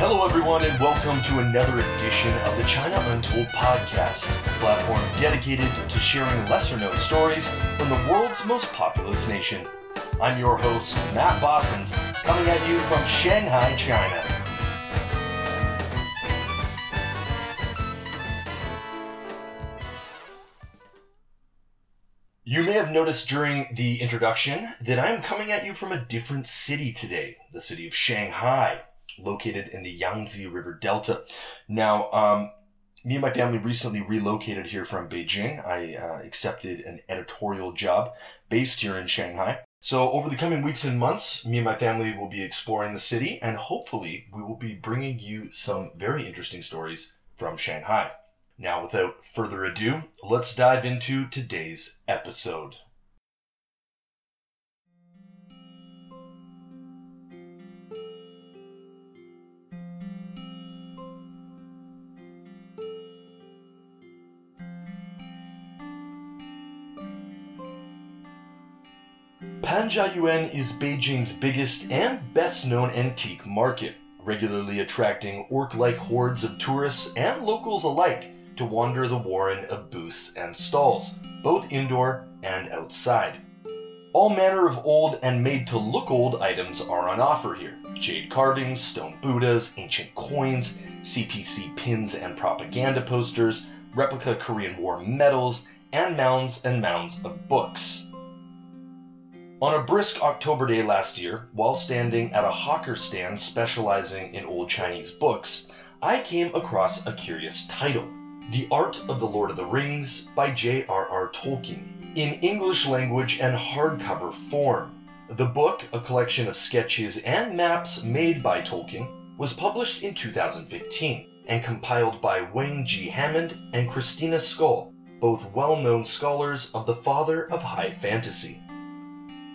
Hello, everyone, and welcome to another edition of the China Untold podcast, a platform dedicated to sharing lesser known stories from the world's most populous nation. I'm your host, Matt Bossons, coming at you from Shanghai, China. You may have noticed during the introduction that I'm coming at you from a different city today, the city of Shanghai, located in the Yangtze River Delta. Now, um, me and my family recently relocated here from Beijing. I uh, accepted an editorial job based here in Shanghai. So, over the coming weeks and months, me and my family will be exploring the city, and hopefully, we will be bringing you some very interesting stories from Shanghai. Now, without further ado, let's dive into today's episode. Panjiayuan is Beijing's biggest and best known antique market, regularly attracting orc like hordes of tourists and locals alike to wander the warren of booths and stalls, both indoor and outside. All manner of old and made to look old items are on offer here jade carvings, stone Buddhas, ancient coins, CPC pins and propaganda posters, replica Korean War medals, and mounds and mounds of books. On a brisk October day last year, while standing at a hawker stand specializing in old Chinese books, I came across a curious title The Art of the Lord of the Rings by J.R.R. Tolkien, in English language and hardcover form. The book, a collection of sketches and maps made by Tolkien, was published in 2015 and compiled by Wayne G. Hammond and Christina Scull, both well known scholars of the father of high fantasy.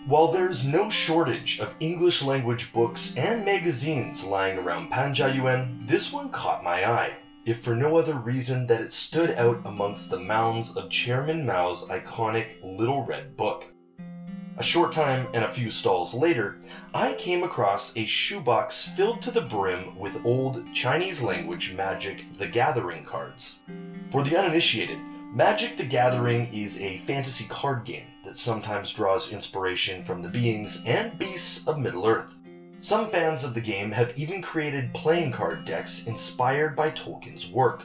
While there's no shortage of English language books and magazines lying around Panjiayuan, this one caught my eye, if for no other reason that it stood out amongst the mounds of Chairman Mao's iconic Little Red Book. A short time and a few stalls later, I came across a shoebox filled to the brim with old Chinese language Magic the Gathering cards. For the uninitiated, Magic the Gathering is a fantasy card game that sometimes draws inspiration from the beings and beasts of Middle Earth. Some fans of the game have even created playing card decks inspired by Tolkien's work.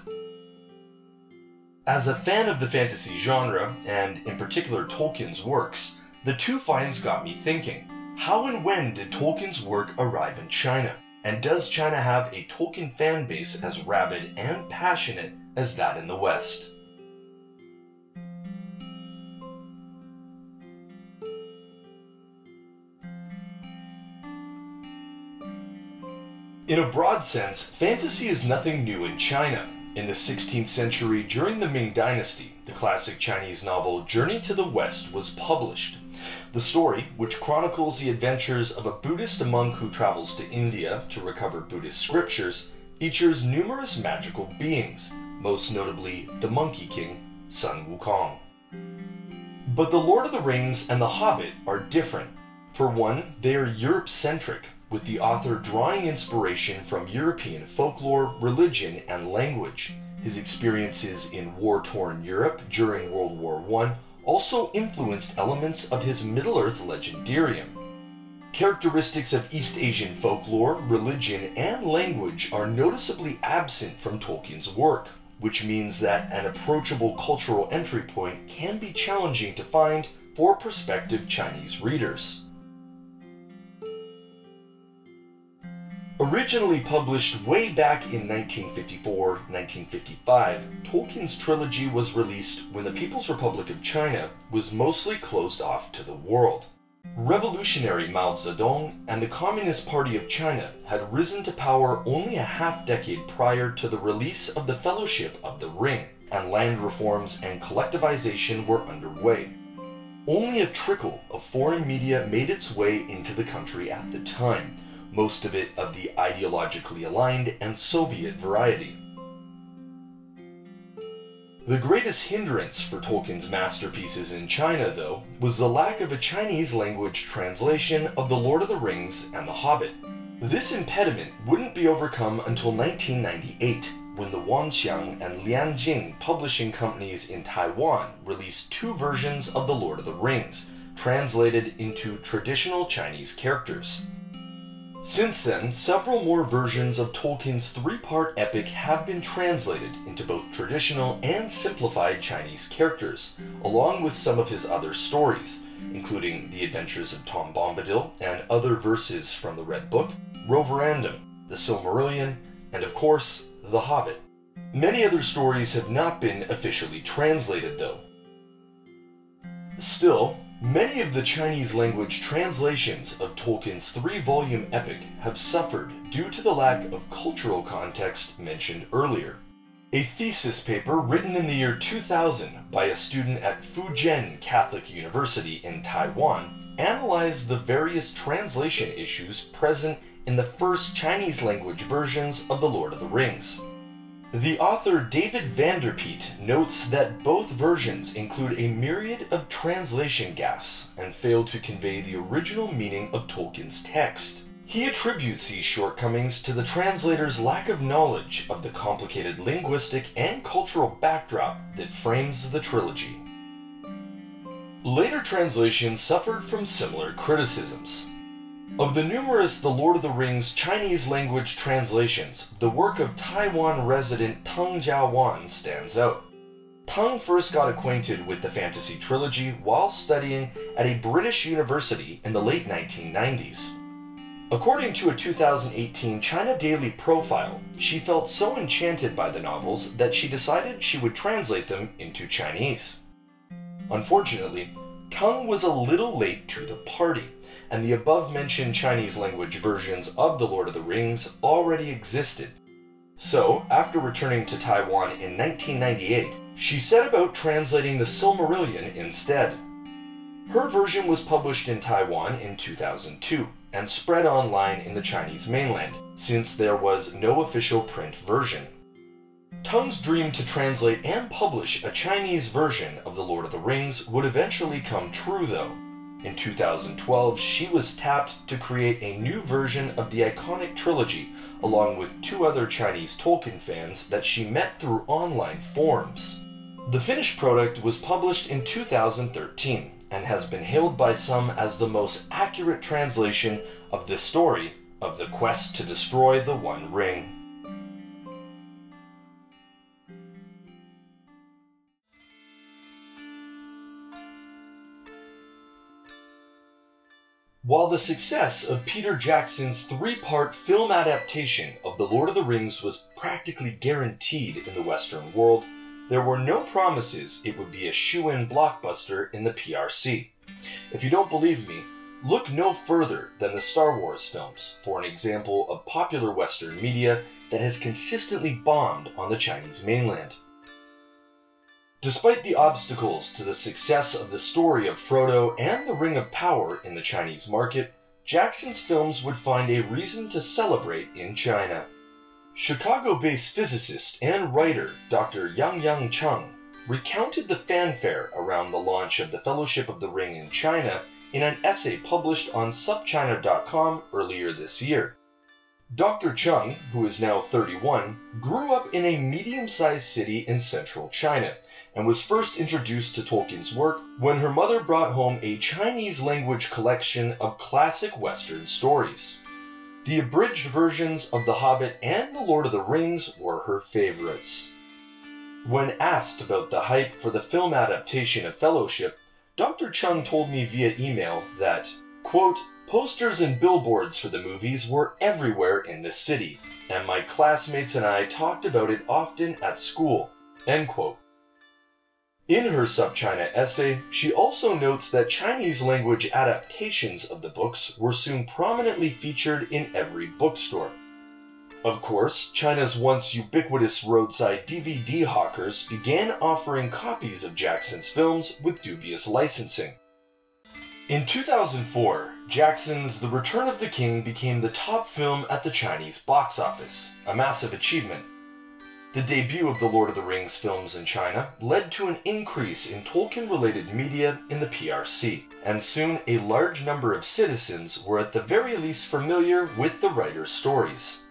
As a fan of the fantasy genre, and in particular Tolkien's works, the two finds got me thinking how and when did Tolkien's work arrive in China? And does China have a Tolkien fan base as rabid and passionate as that in the West? In a broad sense, fantasy is nothing new in China. In the 16th century, during the Ming Dynasty, the classic Chinese novel Journey to the West was published. The story, which chronicles the adventures of a Buddhist monk who travels to India to recover Buddhist scriptures, features numerous magical beings, most notably the Monkey King, Sun Wukong. But The Lord of the Rings and The Hobbit are different. For one, they are Europe centric, with the author drawing inspiration from European folklore, religion, and language. His experiences in war torn Europe during World War I also influenced elements of his Middle Earth legendarium. Characteristics of East Asian folklore, religion, and language are noticeably absent from Tolkien's work, which means that an approachable cultural entry point can be challenging to find for prospective Chinese readers. Originally published way back in 1954 1955, Tolkien's trilogy was released when the People's Republic of China was mostly closed off to the world. Revolutionary Mao Zedong and the Communist Party of China had risen to power only a half decade prior to the release of the Fellowship of the Ring, and land reforms and collectivization were underway. Only a trickle of foreign media made its way into the country at the time most of it of the ideologically aligned and Soviet variety. The greatest hindrance for Tolkien's masterpieces in China, though, was the lack of a Chinese language translation of The Lord of the Rings and The Hobbit. This impediment wouldn't be overcome until 1998, when the Wanxiang and Lianjing publishing companies in Taiwan released two versions of The Lord of the Rings, translated into traditional Chinese characters. Since then, several more versions of Tolkien's three part epic have been translated into both traditional and simplified Chinese characters, along with some of his other stories, including The Adventures of Tom Bombadil and other verses from the Red Book, Roverandom, The Silmarillion, and of course, The Hobbit. Many other stories have not been officially translated, though. Still, Many of the Chinese language translations of Tolkien's three volume epic have suffered due to the lack of cultural context mentioned earlier. A thesis paper written in the year 2000 by a student at Fu Jen Catholic University in Taiwan analyzed the various translation issues present in the first Chinese language versions of The Lord of the Rings. The author David Vanderpeet notes that both versions include a myriad of translation gaffes and fail to convey the original meaning of Tolkien's text. He attributes these shortcomings to the translator's lack of knowledge of the complicated linguistic and cultural backdrop that frames the trilogy. Later translations suffered from similar criticisms. Of the numerous The Lord of the Rings Chinese language translations, the work of Taiwan resident Teng Jiawan stands out. Tang first got acquainted with the fantasy trilogy while studying at a British university in the late 1990s. According to a 2018 China Daily profile, she felt so enchanted by the novels that she decided she would translate them into Chinese. Unfortunately, Tang was a little late to the party and the above mentioned Chinese language versions of The Lord of the Rings already existed. So, after returning to Taiwan in 1998, she set about translating the Silmarillion instead. Her version was published in Taiwan in 2002 and spread online in the Chinese mainland, since there was no official print version. Teng's dream to translate and publish a Chinese version of The Lord of the Rings would eventually come true, though. In 2012, she was tapped to create a new version of the iconic trilogy, along with two other Chinese Tolkien fans that she met through online forums. The finished product was published in 2013 and has been hailed by some as the most accurate translation of the story of the quest to destroy the One Ring. While the success of Peter Jackson's three part film adaptation of The Lord of the Rings was practically guaranteed in the Western world, there were no promises it would be a shoe in blockbuster in the PRC. If you don't believe me, look no further than the Star Wars films for an example of popular Western media that has consistently bombed on the Chinese mainland. Despite the obstacles to the success of the story of Frodo and the Ring of Power in the Chinese market, Jackson's films would find a reason to celebrate in China. Chicago based physicist and writer Dr. Yang Yang Chung recounted the fanfare around the launch of the Fellowship of the Ring in China in an essay published on supchina.com earlier this year. Dr. Chung, who is now 31, grew up in a medium sized city in central China and was first introduced to Tolkien's work when her mother brought home a Chinese language collection of classic Western stories. The abridged versions of The Hobbit and The Lord of the Rings were her favorites. When asked about the hype for the film adaptation of Fellowship, Dr. Chung told me via email that, quote, posters and billboards for the movies were everywhere in the city, and my classmates and I talked about it often at school, end quote. In her SupChina essay, she also notes that Chinese language adaptations of the books were soon prominently featured in every bookstore. Of course, China's once ubiquitous roadside DVD hawkers began offering copies of Jackson's films with dubious licensing. In 2004, Jackson's The Return of the King became the top film at the Chinese box office, a massive achievement The debut of the Lord of the Rings films in China led to an increase in Tolkien related media in the PRC, and soon a large number of citizens were at the very least familiar with the writer's stories.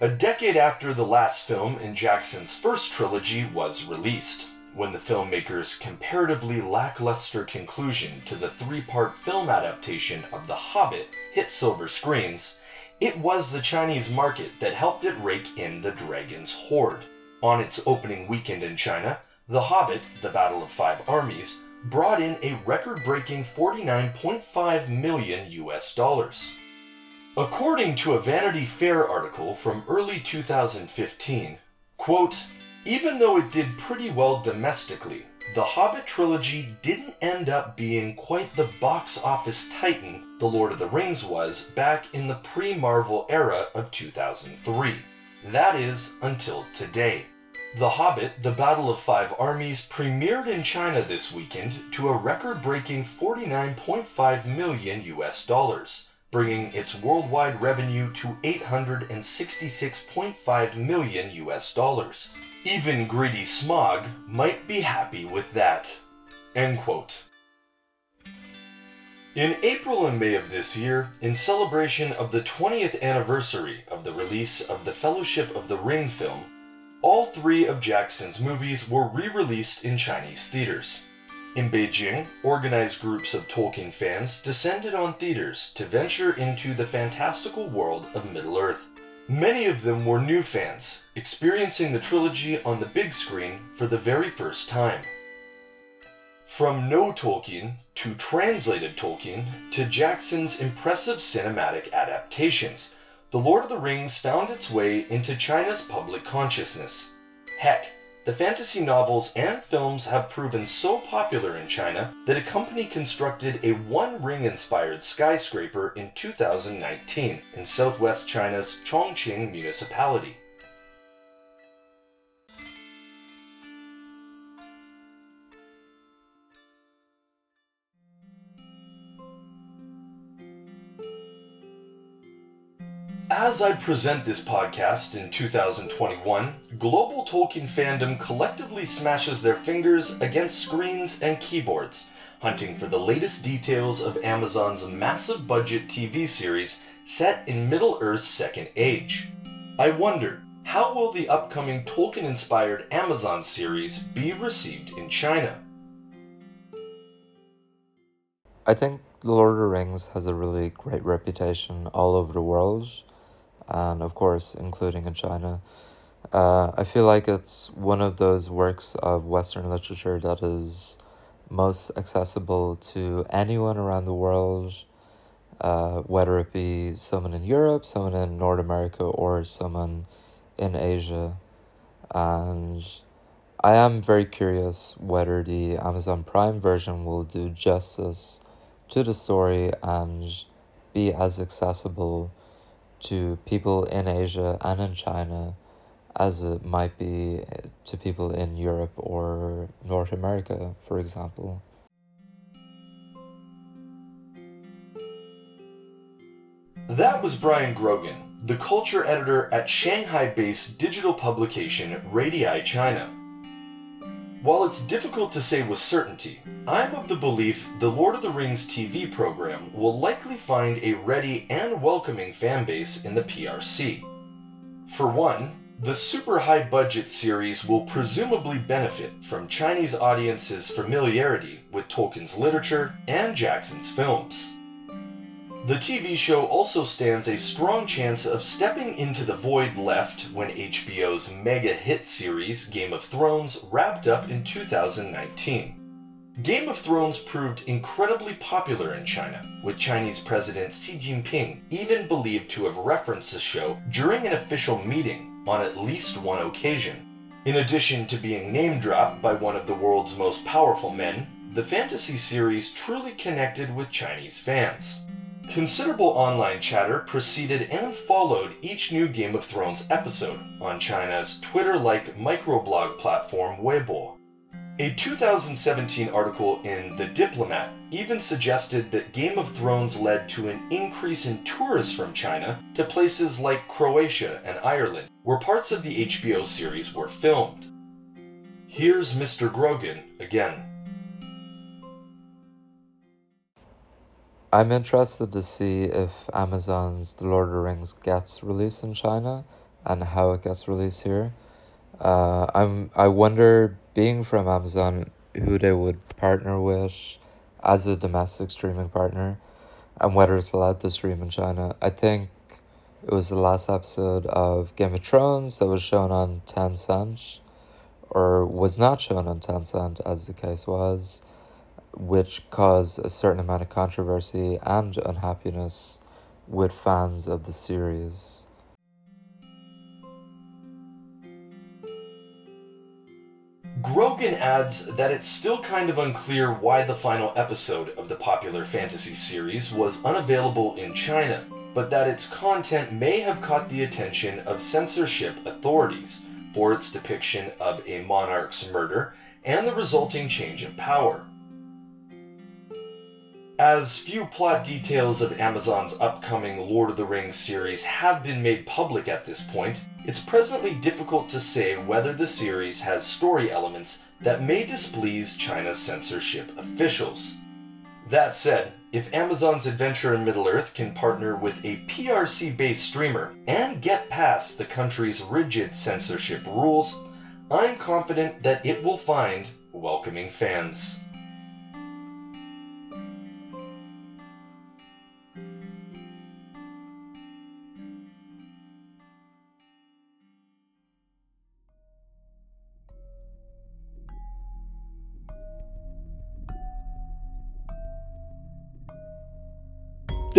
A decade after the last film in Jackson's first trilogy was released, when the filmmaker's comparatively lackluster conclusion to the three part film adaptation of The Hobbit hit silver screens, it was the Chinese market that helped it rake in the dragon's hoard. On its opening weekend in China, The Hobbit, The Battle of Five Armies, brought in a record breaking 49.5 million US dollars. According to a Vanity Fair article from early 2015, quote, even though it did pretty well domestically, the Hobbit trilogy didn't end up being quite the box office titan The Lord of the Rings was back in the pre Marvel era of 2003. That is, until today. The Hobbit, The Battle of Five Armies premiered in China this weekend to a record breaking 49.5 million US dollars, bringing its worldwide revenue to 866.5 million US dollars. Even greedy Smaug might be happy with that. End quote. In April and May of this year, in celebration of the 20th anniversary of the release of the Fellowship of the Ring film, all three of Jackson's movies were re released in Chinese theaters. In Beijing, organized groups of Tolkien fans descended on theaters to venture into the fantastical world of Middle Earth. Many of them were new fans, experiencing the trilogy on the big screen for the very first time. From no Tolkien to translated Tolkien to Jackson's impressive cinematic adaptations, The Lord of the Rings found its way into China's public consciousness. Heck, the fantasy novels and films have proven so popular in China that a company constructed a One Ring inspired skyscraper in 2019 in southwest China's Chongqing municipality. As I present this podcast in 2021, global Tolkien fandom collectively smashes their fingers against screens and keyboards, hunting for the latest details of Amazon's massive budget TV series set in Middle Earth's Second Age. I wonder, how will the upcoming Tolkien inspired Amazon series be received in China? I think Lord of the Rings has a really great reputation all over the world and of course, including in China. Uh, I feel like it's one of those works of Western literature that is most accessible to anyone around the world, uh, whether it be someone in Europe, someone in North America, or someone in Asia. And I am very curious whether the Amazon Prime version will do justice to the story and be as accessible to people in Asia and in China as it might be to people in Europe or North America, for example. That was Brian Grogan, the culture editor at Shanghai based digital publication Radii China. While it's difficult to say with certainty, I'm of the belief the Lord of the Rings TV program will likely find a ready and welcoming fanbase in the PRC. For one, the super high budget series will presumably benefit from Chinese audiences' familiarity with Tolkien's literature and Jackson's films. The TV show also stands a strong chance of stepping into the void left when HBO's mega hit series Game of Thrones wrapped up in 2019. Game of Thrones proved incredibly popular in China, with Chinese President Xi Jinping even believed to have referenced the show during an official meeting on at least one occasion. In addition to being name dropped by one of the world's most powerful men, the fantasy series truly connected with Chinese fans. Considerable online chatter preceded and followed each new Game of Thrones episode on China's Twitter like microblog platform Weibo. A 2017 article in The Diplomat even suggested that Game of Thrones led to an increase in tourists from China to places like Croatia and Ireland, where parts of the HBO series were filmed. Here's Mr. Grogan again. I'm interested to see if Amazon's The Lord of the Rings gets released in China and how it gets released here. Uh, I'm I wonder, being from Amazon, who they would partner with as a domestic streaming partner, and whether it's allowed to stream in China. I think it was the last episode of Game of Thrones that was shown on Tencent, or was not shown on Tencent, as the case was which caused a certain amount of controversy and unhappiness with fans of the series. Grogan adds that it's still kind of unclear why the final episode of the popular fantasy series was unavailable in China, but that its content may have caught the attention of censorship authorities for its depiction of a monarch's murder and the resulting change of power. As few plot details of Amazon's upcoming Lord of the Rings series have been made public at this point, it's presently difficult to say whether the series has story elements that may displease China's censorship officials. That said, if Amazon's Adventure in Middle Earth can partner with a PRC based streamer and get past the country's rigid censorship rules, I'm confident that it will find welcoming fans.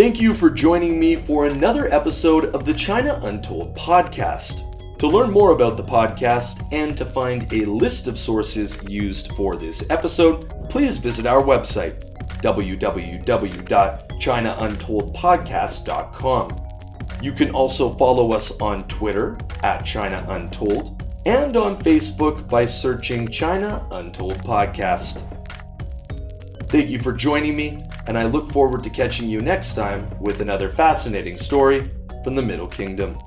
Thank you for joining me for another episode of the China Untold podcast. To learn more about the podcast and to find a list of sources used for this episode, please visit our website, www.chinauntoldpodcast.com. You can also follow us on Twitter at China Untold and on Facebook by searching China Untold Podcast. Thank you for joining me, and I look forward to catching you next time with another fascinating story from the Middle Kingdom.